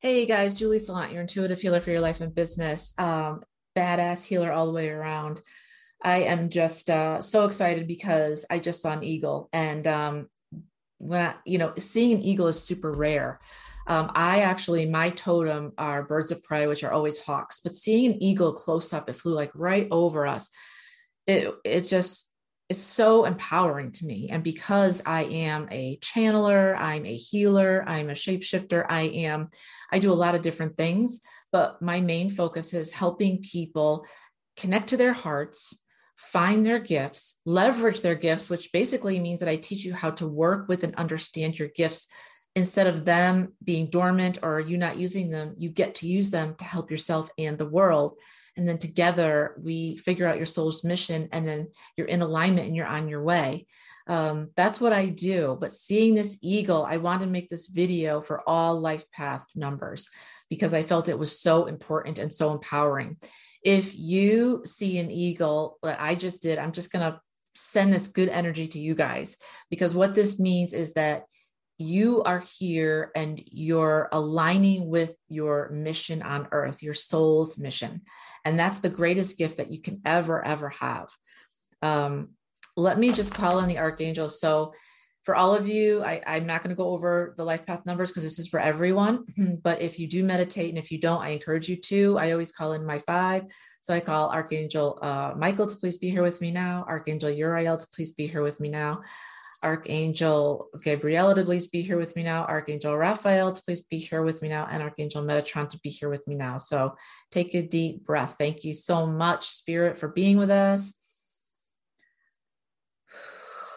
Hey guys, Julie Salant, your intuitive healer for your life and business. Um, badass healer all the way around. I am just uh, so excited because I just saw an eagle, and um, when I, you know, seeing an eagle is super rare. Um, I actually, my totem are birds of prey, which are always hawks, but seeing an eagle close up, it flew like right over us. It it's just it's so empowering to me. And because I am a channeler, I'm a healer, I'm a shapeshifter, I am, I do a lot of different things, but my main focus is helping people connect to their hearts, find their gifts, leverage their gifts, which basically means that I teach you how to work with and understand your gifts. Instead of them being dormant or you not using them, you get to use them to help yourself and the world and then together we figure out your soul's mission and then you're in alignment and you're on your way. Um, that's what i do. But seeing this eagle i want to make this video for all life path numbers because i felt it was so important and so empowering. If you see an eagle that i just did i'm just going to send this good energy to you guys because what this means is that you are here and you're aligning with your mission on earth, your soul's mission. And that's the greatest gift that you can ever, ever have. Um, let me just call in the archangels. So, for all of you, I, I'm not going to go over the life path numbers because this is for everyone. but if you do meditate and if you don't, I encourage you to. I always call in my five. So I call Archangel uh, Michael to please be here with me now, Archangel Uriel to please be here with me now. Archangel Gabriella to please be here with me now, Archangel Raphael to please be here with me now, and Archangel Metatron to be here with me now. So take a deep breath. Thank you so much, Spirit, for being with us.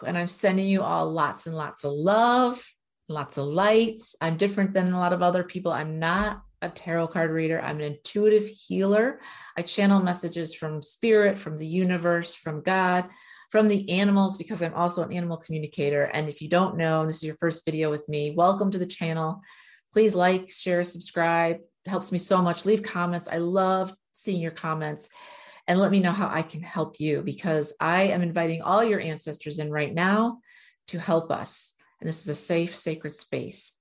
And I'm sending you all lots and lots of love, lots of lights. I'm different than a lot of other people. I'm not a tarot card reader. I'm an intuitive healer. I channel messages from spirit, from the universe, from God from the animals because I'm also an animal communicator. And if you don't know, this is your first video with me, welcome to the channel. Please like, share, subscribe. It helps me so much. Leave comments. I love seeing your comments and let me know how I can help you because I am inviting all your ancestors in right now to help us. And this is a safe, sacred space.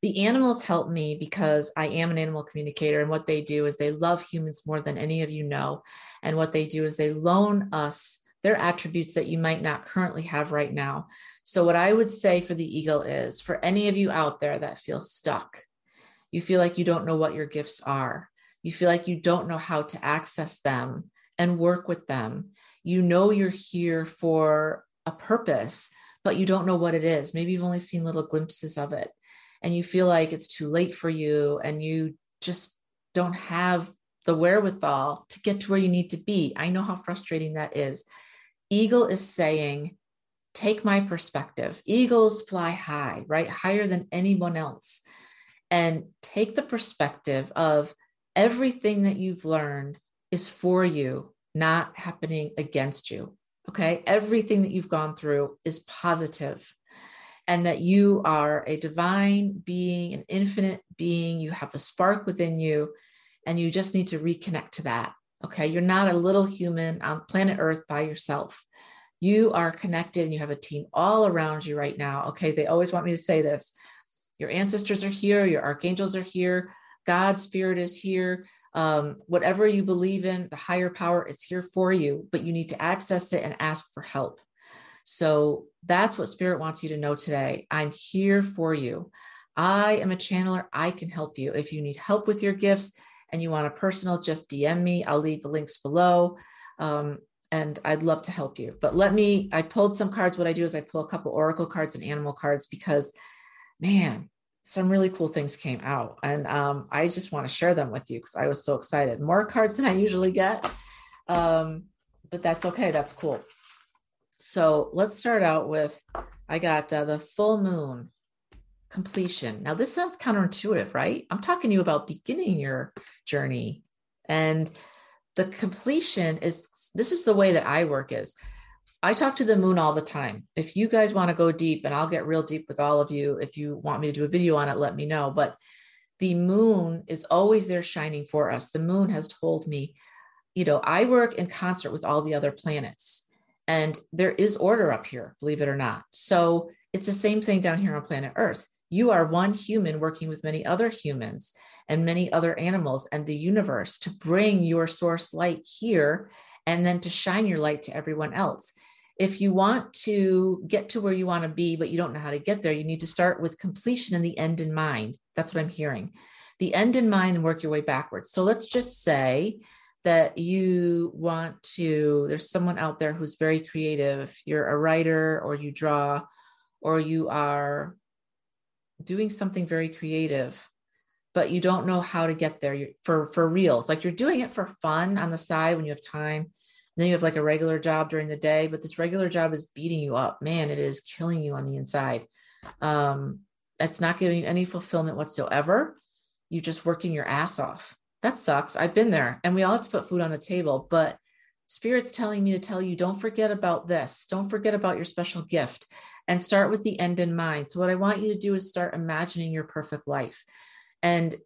The animals help me because I am an animal communicator, and what they do is they love humans more than any of you know. And what they do is they loan us their attributes that you might not currently have right now. So, what I would say for the eagle is for any of you out there that feel stuck, you feel like you don't know what your gifts are, you feel like you don't know how to access them and work with them. You know you're here for a purpose, but you don't know what it is. Maybe you've only seen little glimpses of it and you feel like it's too late for you and you just don't have the wherewithal to get to where you need to be. I know how frustrating that is. Eagle is saying, take my perspective. Eagles fly high, right? Higher than anyone else. And take the perspective of everything that you've learned is for you, not happening against you. Okay. Everything that you've gone through is positive, and that you are a divine being, an infinite being. You have the spark within you, and you just need to reconnect to that. Okay. You're not a little human on planet Earth by yourself. You are connected and you have a team all around you right now. Okay. They always want me to say this your ancestors are here, your archangels are here, God's spirit is here. Um, whatever you believe in, the higher power, it's here for you, but you need to access it and ask for help. So that's what spirit wants you to know today. I'm here for you. I am a channeler. I can help you. If you need help with your gifts, and you want a personal, just DM me. I'll leave the links below. Um, and I'd love to help you. But let me, I pulled some cards. What I do is I pull a couple Oracle cards and animal cards because, man, some really cool things came out. And um, I just want to share them with you because I was so excited. More cards than I usually get. Um, but that's okay. That's cool. So let's start out with I got uh, the full moon completion. Now, this sounds counterintuitive, right? I'm talking to you about beginning your journey. And the completion is this is the way that I work is I talk to the moon all the time. If you guys want to go deep, and I'll get real deep with all of you, if you want me to do a video on it, let me know. But the moon is always there shining for us. The moon has told me, you know, I work in concert with all the other planets, and there is order up here, believe it or not. So It's the same thing down here on planet Earth. You are one human working with many other humans and many other animals and the universe to bring your source light here and then to shine your light to everyone else. If you want to get to where you want to be, but you don't know how to get there, you need to start with completion and the end in mind. That's what I'm hearing. The end in mind and work your way backwards. So let's just say that you want to, there's someone out there who's very creative. You're a writer or you draw or you are doing something very creative but you don't know how to get there. For for reals like you're doing it for fun on the side when you have time and then you have like a regular job during the day but this regular job is beating you up. Man it is killing you on the inside. Um it's not giving you any fulfillment whatsoever. You're just working your ass off. That sucks. I've been there and we all have to put food on the table but spirit's telling me to tell you don't forget about this. Don't forget about your special gift and start with the end in mind so what i want you to do is start imagining your perfect life and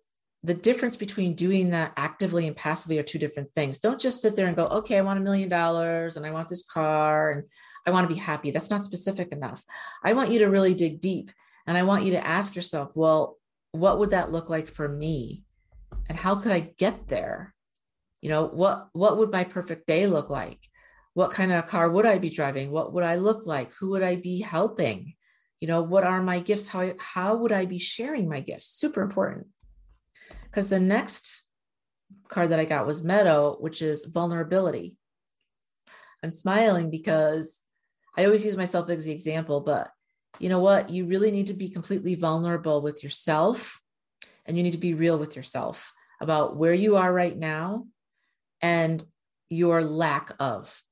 the difference between doing that actively and passively are two different things. Don't just sit there and go, okay, I want a million dollars and I want this car and I want to be happy. That's not specific enough. I want you to really dig deep and I want you to ask yourself, well, what would that look like for me? And how could I get there? You know, what what would my perfect day look like? What kind of car would I be driving? What would I look like? Who would I be helping? you know what are my gifts how how would i be sharing my gifts super important because the next card that i got was meadow which is vulnerability i'm smiling because i always use myself as the example but you know what you really need to be completely vulnerable with yourself and you need to be real with yourself about where you are right now and your lack of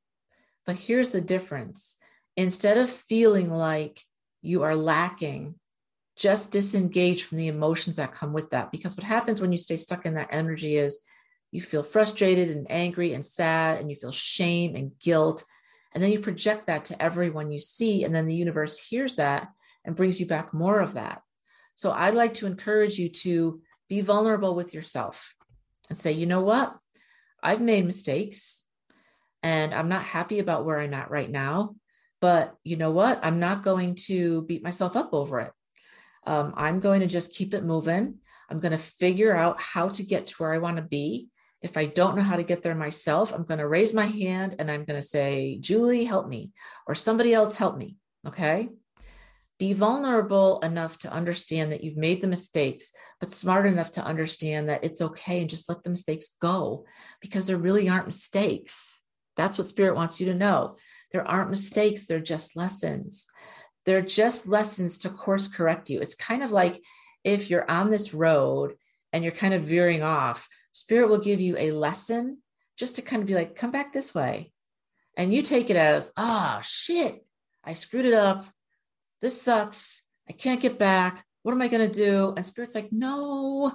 but here's the difference instead of feeling like you are lacking, just disengage from the emotions that come with that. Because what happens when you stay stuck in that energy is you feel frustrated and angry and sad, and you feel shame and guilt. And then you project that to everyone you see. And then the universe hears that and brings you back more of that. So I'd like to encourage you to be vulnerable with yourself and say, you know what? I've made mistakes and I'm not happy about where I'm at right now. But you know what? I'm not going to beat myself up over it. Um, I'm going to just keep it moving. I'm going to figure out how to get to where I want to be. If I don't know how to get there myself, I'm going to raise my hand and I'm going to say, Julie, help me, or somebody else help me. Okay. Be vulnerable enough to understand that you've made the mistakes, but smart enough to understand that it's okay and just let the mistakes go because there really aren't mistakes. That's what spirit wants you to know. There aren't mistakes, they're just lessons. They're just lessons to course correct you. It's kind of like if you're on this road and you're kind of veering off, spirit will give you a lesson just to kind of be like, come back this way. And you take it as, oh, shit, I screwed it up. This sucks. I can't get back. What am I going to do? And spirit's like, no,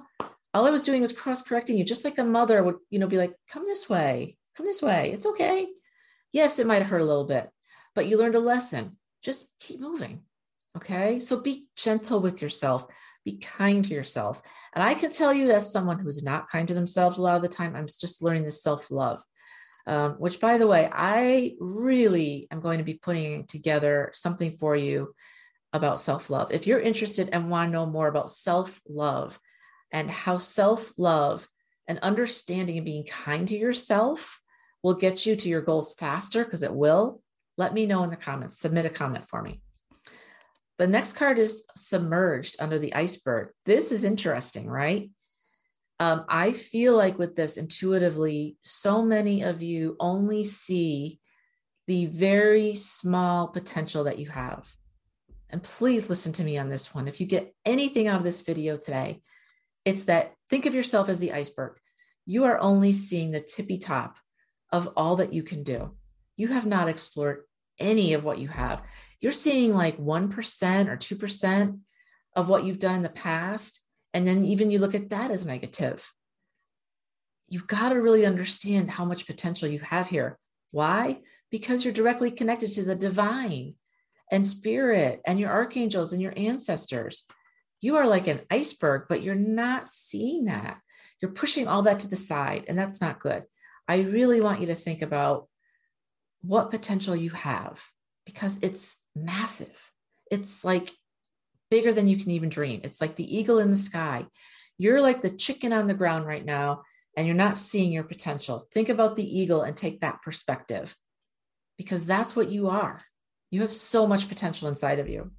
all I was doing was cross correcting you, just like a mother would, you know, be like, come this way, come this way. It's okay. Yes, it might hurt a little bit, but you learned a lesson. Just keep moving. Okay. So be gentle with yourself, be kind to yourself. And I can tell you, as someone who's not kind to themselves a lot of the time, I'm just learning this self love. Um, which, by the way, I really am going to be putting together something for you about self love. If you're interested and want to know more about self love and how self love and understanding and being kind to yourself will get you to your goals faster because it will, let me know in the comments. Submit a comment for me. The next card is submerged under the iceberg. This is interesting, right? Um, I feel like with this intuitively, so many of you only see the very small potential that you have. And please listen to me on this one. If you get anything out of this video today, it's that think of yourself as the iceberg. You are only seeing the tippy top of all that you can do. You have not explored any of what you have. You're seeing like 1% or 2% of what you've done in the past. And then even you look at that as negative. You've got to really understand how much potential you have here. Why? Because you're directly connected to the divine and spirit and your archangels and your ancestors. You are like an iceberg, but you're not seeing that. You're pushing all that to the side, and that's not good. I really want you to think about what potential you have because it's massive. it's like bigger than you can even dream. It's like the eagle in the sky. You're like the chicken on the ground right now, and you're not seeing your potential. Think about the eagle and take that perspective because that's what you are. You have so much potential inside of you.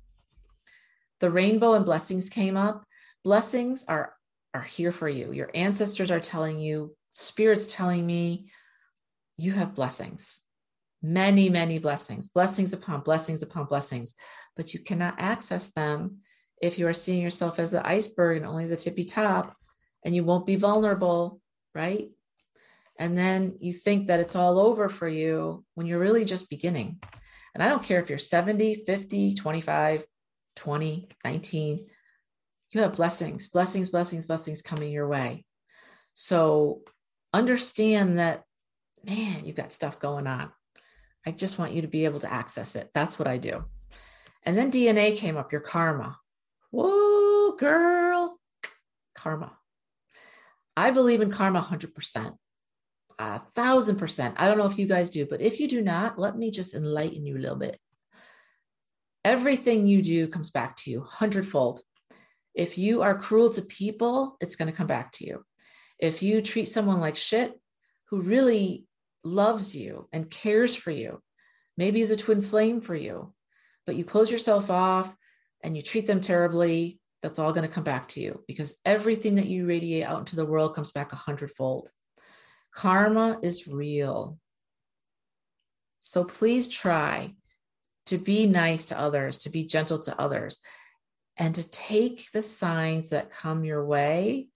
The rainbow and blessings came up. Blessings are, are here for you. Your ancestors are telling you, spirits telling me, you have blessings many, mm-hmm. many blessings, blessings upon blessings upon blessings, but you cannot access them if you are seeing yourself as the iceberg and only the tippy top, and you won't be vulnerable, right? And then you think that it's all over for you when you're really just beginning. And I don't care if you're 70, 50, 25, 20, 19, you have blessings, blessings, blessings, blessings coming your way. So understand that, man, you've got stuff going on. I just want you to be able to access it. That's what I do. And then DNA came up, your karma. Whoa, girl, karma. I believe in karma 100%, a thousand percent. I don't know if you guys do, but if you do not, let me just enlighten you a little bit. Everything you do comes back to you hundredfold. If you are cruel to people, it's going to come back to you. If you treat someone like shit who really loves you and cares for you, maybe is a twin flame for you, but you close yourself off and you treat them terribly, that's all going to come back to you because everything that you radiate out into the world comes back a hundredfold. Karma is real. So please try to be nice to others, to be gentle to others, and to take the signs that come your way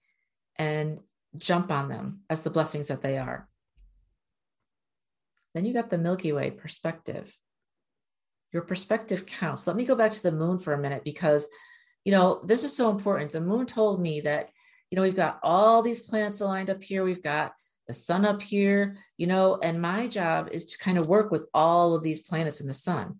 and jump on them as the blessings that they are. Then you got the Milky Way perspective. Your perspective counts. Let me go back to the moon for a minute because, you know, this is so important. The moon told me that, you know, we've got all these planets aligned up here. We've got the sun up here, you know, and my job is to kind of work with all of these planets in the sun.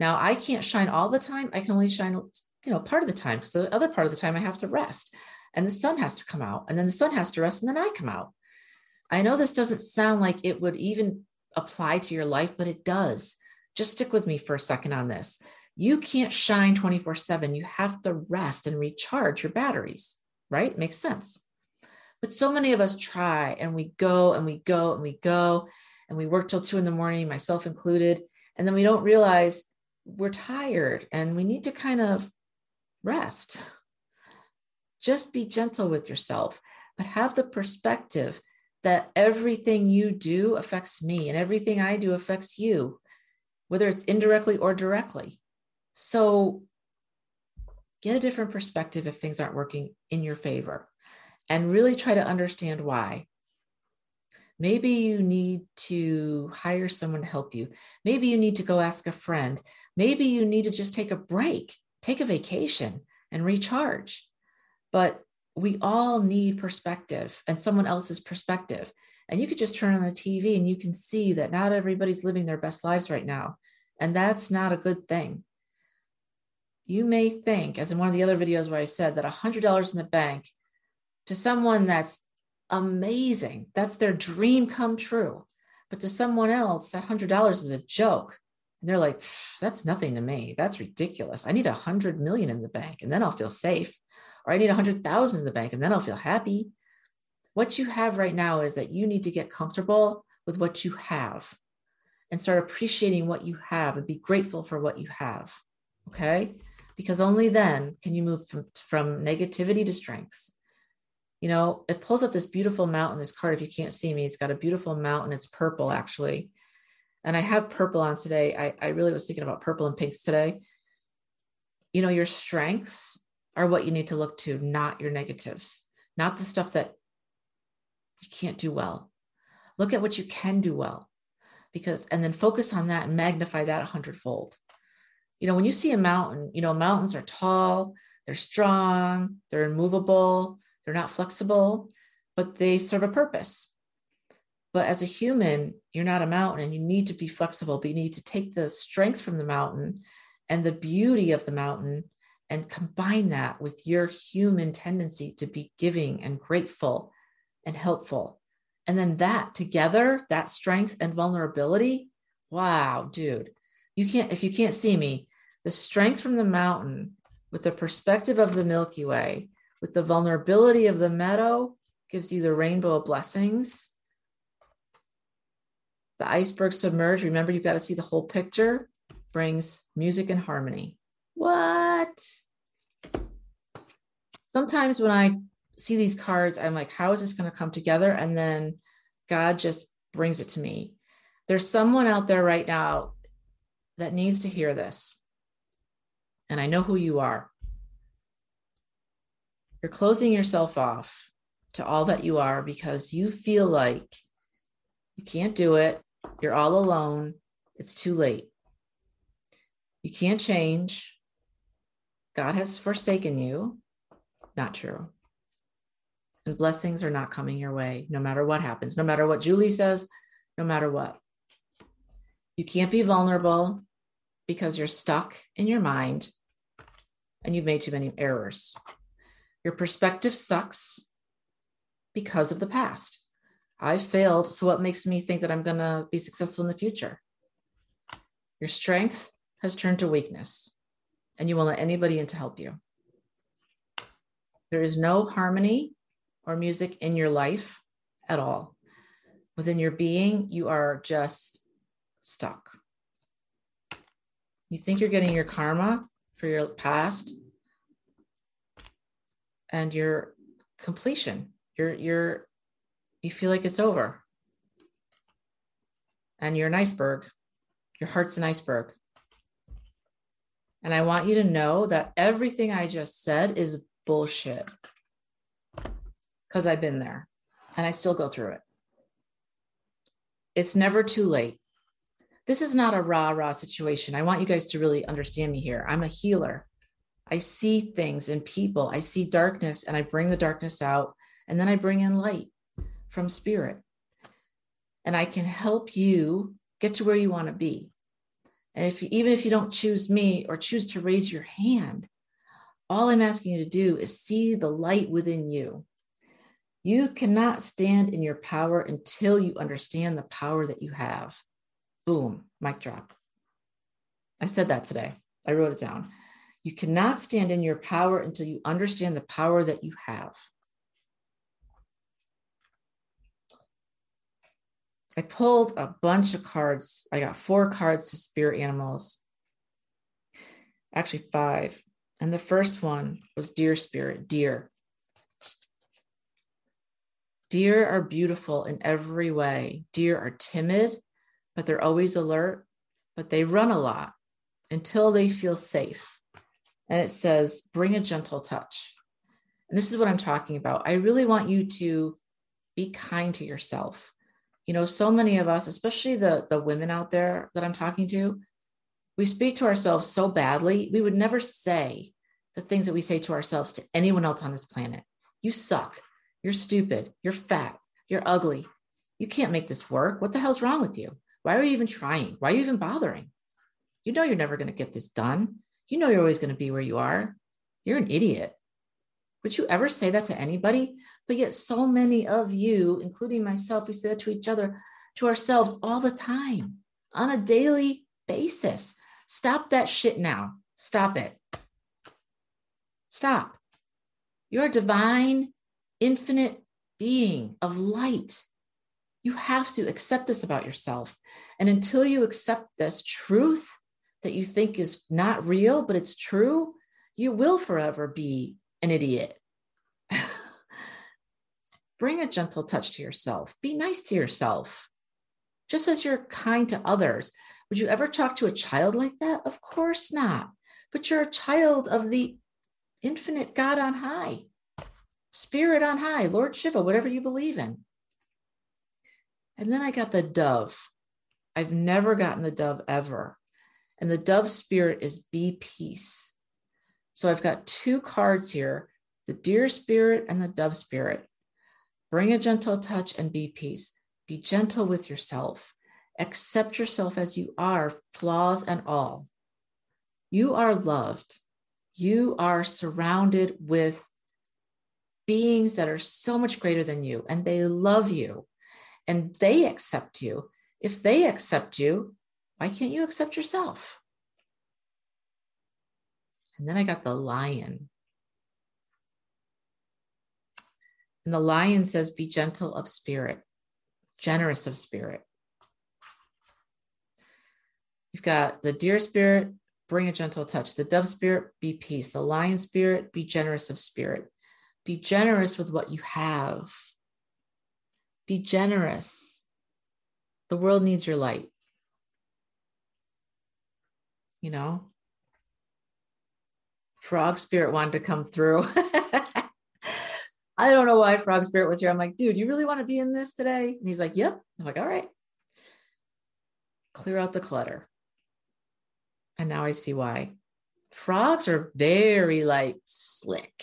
Now, I can't shine all the time. I can only shine, you know, part of the time because the other part of the time I have to rest and the sun has to come out and then the sun has to rest and then I come out. I know this doesn't sound like it would even apply to your life, but it does. Just stick with me for a second on this. You can't shine 24 7. You have to rest and recharge your batteries, right? Makes sense. But so many of us try and we go and we go and we go and we work till two in the morning, myself included. And then we don't realize we're tired and we need to kind of rest. Just be gentle with yourself, but have the perspective that everything you do affects me and everything I do affects you, whether it's indirectly or directly. So get a different perspective if things aren't working in your favor and really try to understand why. Maybe you need to hire someone to help you. Maybe you need to go ask a friend. Maybe you need to just take a break, take a vacation and recharge. But we all need perspective and someone else's perspective. And you could just turn on the TV and you can see that not everybody's living their best lives right now. And that's not a good thing. You may think, as in one of the other videos where I said that $100 in the bank to someone that's amazing, that's their dream come true. But to someone else, that $100 is a joke. And they're like, that's nothing to me. That's ridiculous. I need a hundred million in the bank and then I'll feel safe or I need a hundred thousand in the bank and then I'll feel happy. What you have right now is that you need to get comfortable with what you have and start appreciating what you have and be grateful for what you have. Okay. Because only then can you move from, from negativity to strengths. You know, it pulls up this beautiful mountain, this card. If you can't see me, it's got a beautiful mountain. It's purple, actually. And I have purple on today. I, I really was thinking about purple and pinks today. You know, your strengths are what you need to look to, not your negatives, not the stuff that you can't do well. Look at what you can do well because, and then focus on that and magnify that a hundredfold. You know, when you see a mountain, you know, mountains are tall, they're strong, they're immovable, they're not flexible, but they serve a purpose. But as a human, you're not a mountain and you need to be flexible, but you need to take the strength from the mountain and the beauty of the mountain and combine that with your human tendency to be giving and grateful and helpful. And then that together, that strength and vulnerability, wow, dude, you can't, if you can't see me, The strength from the mountain with the perspective of the Milky Way, with the vulnerability of the meadow, gives you the rainbow of blessings. The iceberg submerged, remember, you've got to see the whole picture, brings music and harmony. What? Sometimes when I see these cards, I'm like, how is this going to come together? And then God just brings it to me. There's someone out there right now that needs to hear this. And I know who you are. You're closing yourself off to all that you are because you feel like you can't do it. You're all alone. It's too late. You can't change. God has forsaken you. Not true. And blessings are not coming your way, no matter what happens, no matter what Julie says, no matter what. You can't be vulnerable because you're stuck in your mind and you've made too many errors. Your perspective sucks because of the past. I failed. So, what makes me think that I'm going to be successful in the future? Your strength has turned to weakness, and you won't let anybody in to help you. There is no harmony or music in your life at all. Within your being, you are just stuck. You think you're getting your karma for your past and your completion. You're you're you feel like it's over. And you're an iceberg. Your heart's an iceberg. And I want you to know that everything I just said is bullshit. Because I've been there and I still go through it. It's never too late. This is not a rah rah situation. I want you guys to really understand me here. I'm a healer. I see things in people. I see darkness and I bring the darkness out and then I bring in light from spirit. And I can help you get to where you want to be. And if even if you don't choose me or choose to raise your hand, all I'm asking you to do is see the light within you you cannot stand in your power until you understand the power that you have. Boom, mic drop. I said that today. I wrote it down. You cannot stand in your power until you understand the power that you have. I pulled a bunch of cards. I got four cards to spirit animals, actually, five. And the first one was Deer Spirit, deer. Deer are beautiful in every way. Deer are timid, but they're always alert, but they run a lot until they feel safe. And it says, bring a gentle touch. And this is what I'm talking about. I really want you to be kind to yourself. You know, so many of us, especially the, the women out there that I'm talking to, we speak to ourselves so badly. We would never say the things that we say to ourselves to anyone else on this planet. You suck. You're stupid. You're fat. You're ugly. You can't make this work. What the hell's wrong with you? Why are you even trying? Why are you even bothering? You know you're never going to get this done. You know you're always going to be where you are. You're an idiot. Would you ever say that to anybody? But yet, so many of you, including myself, we say that to each other, to ourselves all the time on a daily basis. Stop that shit now. Stop it. Stop. You're divine infinite being of light. You have to accept this about yourself. And until you accept this truth that you think is not real, but it's true, you will forever be an idiot. Bring a gentle touch to yourself. Be nice to yourself, just as you're kind to others. Would you ever talk to a child like that? Of course not. But you're a child of the infinite God on high spirit on high, Lord Shiva, whatever you believe in. And then I got the dove. I've never gotten the dove ever. And the dove spirit is be peace. So I've got two cards here the deer spirit and the dove spirit. Bring a gentle touch and be peace. Be gentle with yourself. Accept yourself as you are, flaws and all. You are loved. You are surrounded with beings that are so much greater than you and they love you and they accept you. If they accept you, why can't you accept yourself? And then I got the lion. And the lion says, Be gentle of spirit, generous of spirit. You've got the deer spirit, bring a gentle touch. The dove spirit, be peace. The lion spirit, be generous of spirit. Be generous with what you have. Be generous. The world needs your light. You know, frog spirit wanted to come through. I don't know why frog spirit was here. I'm like, dude, you really want to be in this today? And he's like, yep. I'm like, all right. Clear out the clutter. And now I see why. Frogs are very like slick,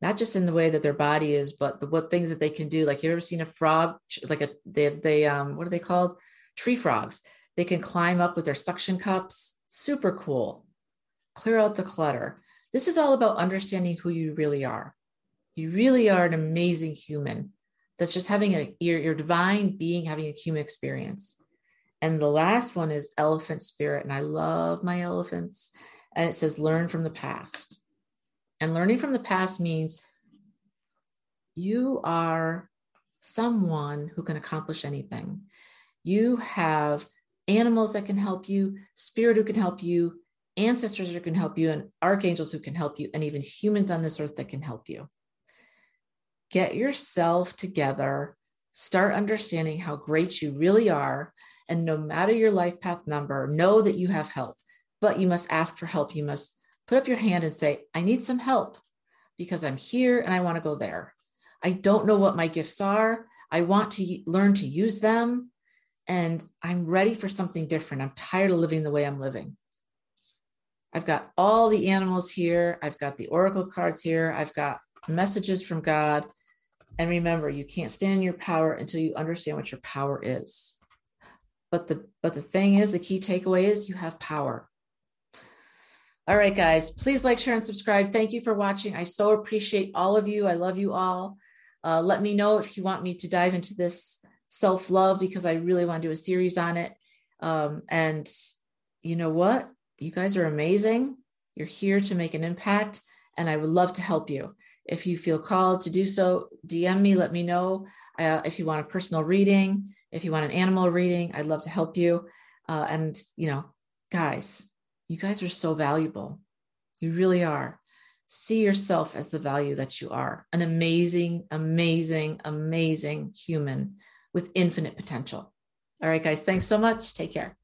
not just in the way that their body is, but the what things that they can do. Like you ever seen a frog, like a they they um what are they called? Tree frogs. They can climb up with their suction cups. Super cool. Clear out the clutter. This is all about understanding who you really are. You really are an amazing human that's just having a your, your divine being having a human experience. And the last one is elephant spirit. And I love my elephants. And it says, learn from the past. And learning from the past means you are someone who can accomplish anything. You have animals that can help you, spirit who can help you, ancestors who can help you, and archangels who can help you, and even humans on this earth that can help you. Get yourself together, start understanding how great you really are, and no matter your life path number, know that you have help, but you must ask for help. You must put up your hand and say, I need some help because I'm here and I want to go there. I don't know what my gifts are. I want to learn to use them. And I'm ready for something different. I'm tired of living the way I'm living. I've got all the animals here. I've got the oracle cards here. I've got messages from God. And remember, you can't stand in your power until you understand what your power is. But the but the thing is, the key takeaway is you have power. All right, guys, please like, share, and subscribe. Thank you for watching. I so appreciate all of you. I love you all. Uh, let me know if you want me to dive into this self love because I really want to do a series on it. Um, and you know what? You guys are amazing. You're here to make an impact, and I would love to help you. If you feel called to do so, DM me, let me know. Uh, if you want a personal reading, if you want an animal reading, I'd love to help you. Uh, and, you know, guys, you guys are so valuable. You really are. See yourself as the value that you are an amazing, amazing, amazing human with infinite potential. All right, guys, thanks so much. Take care.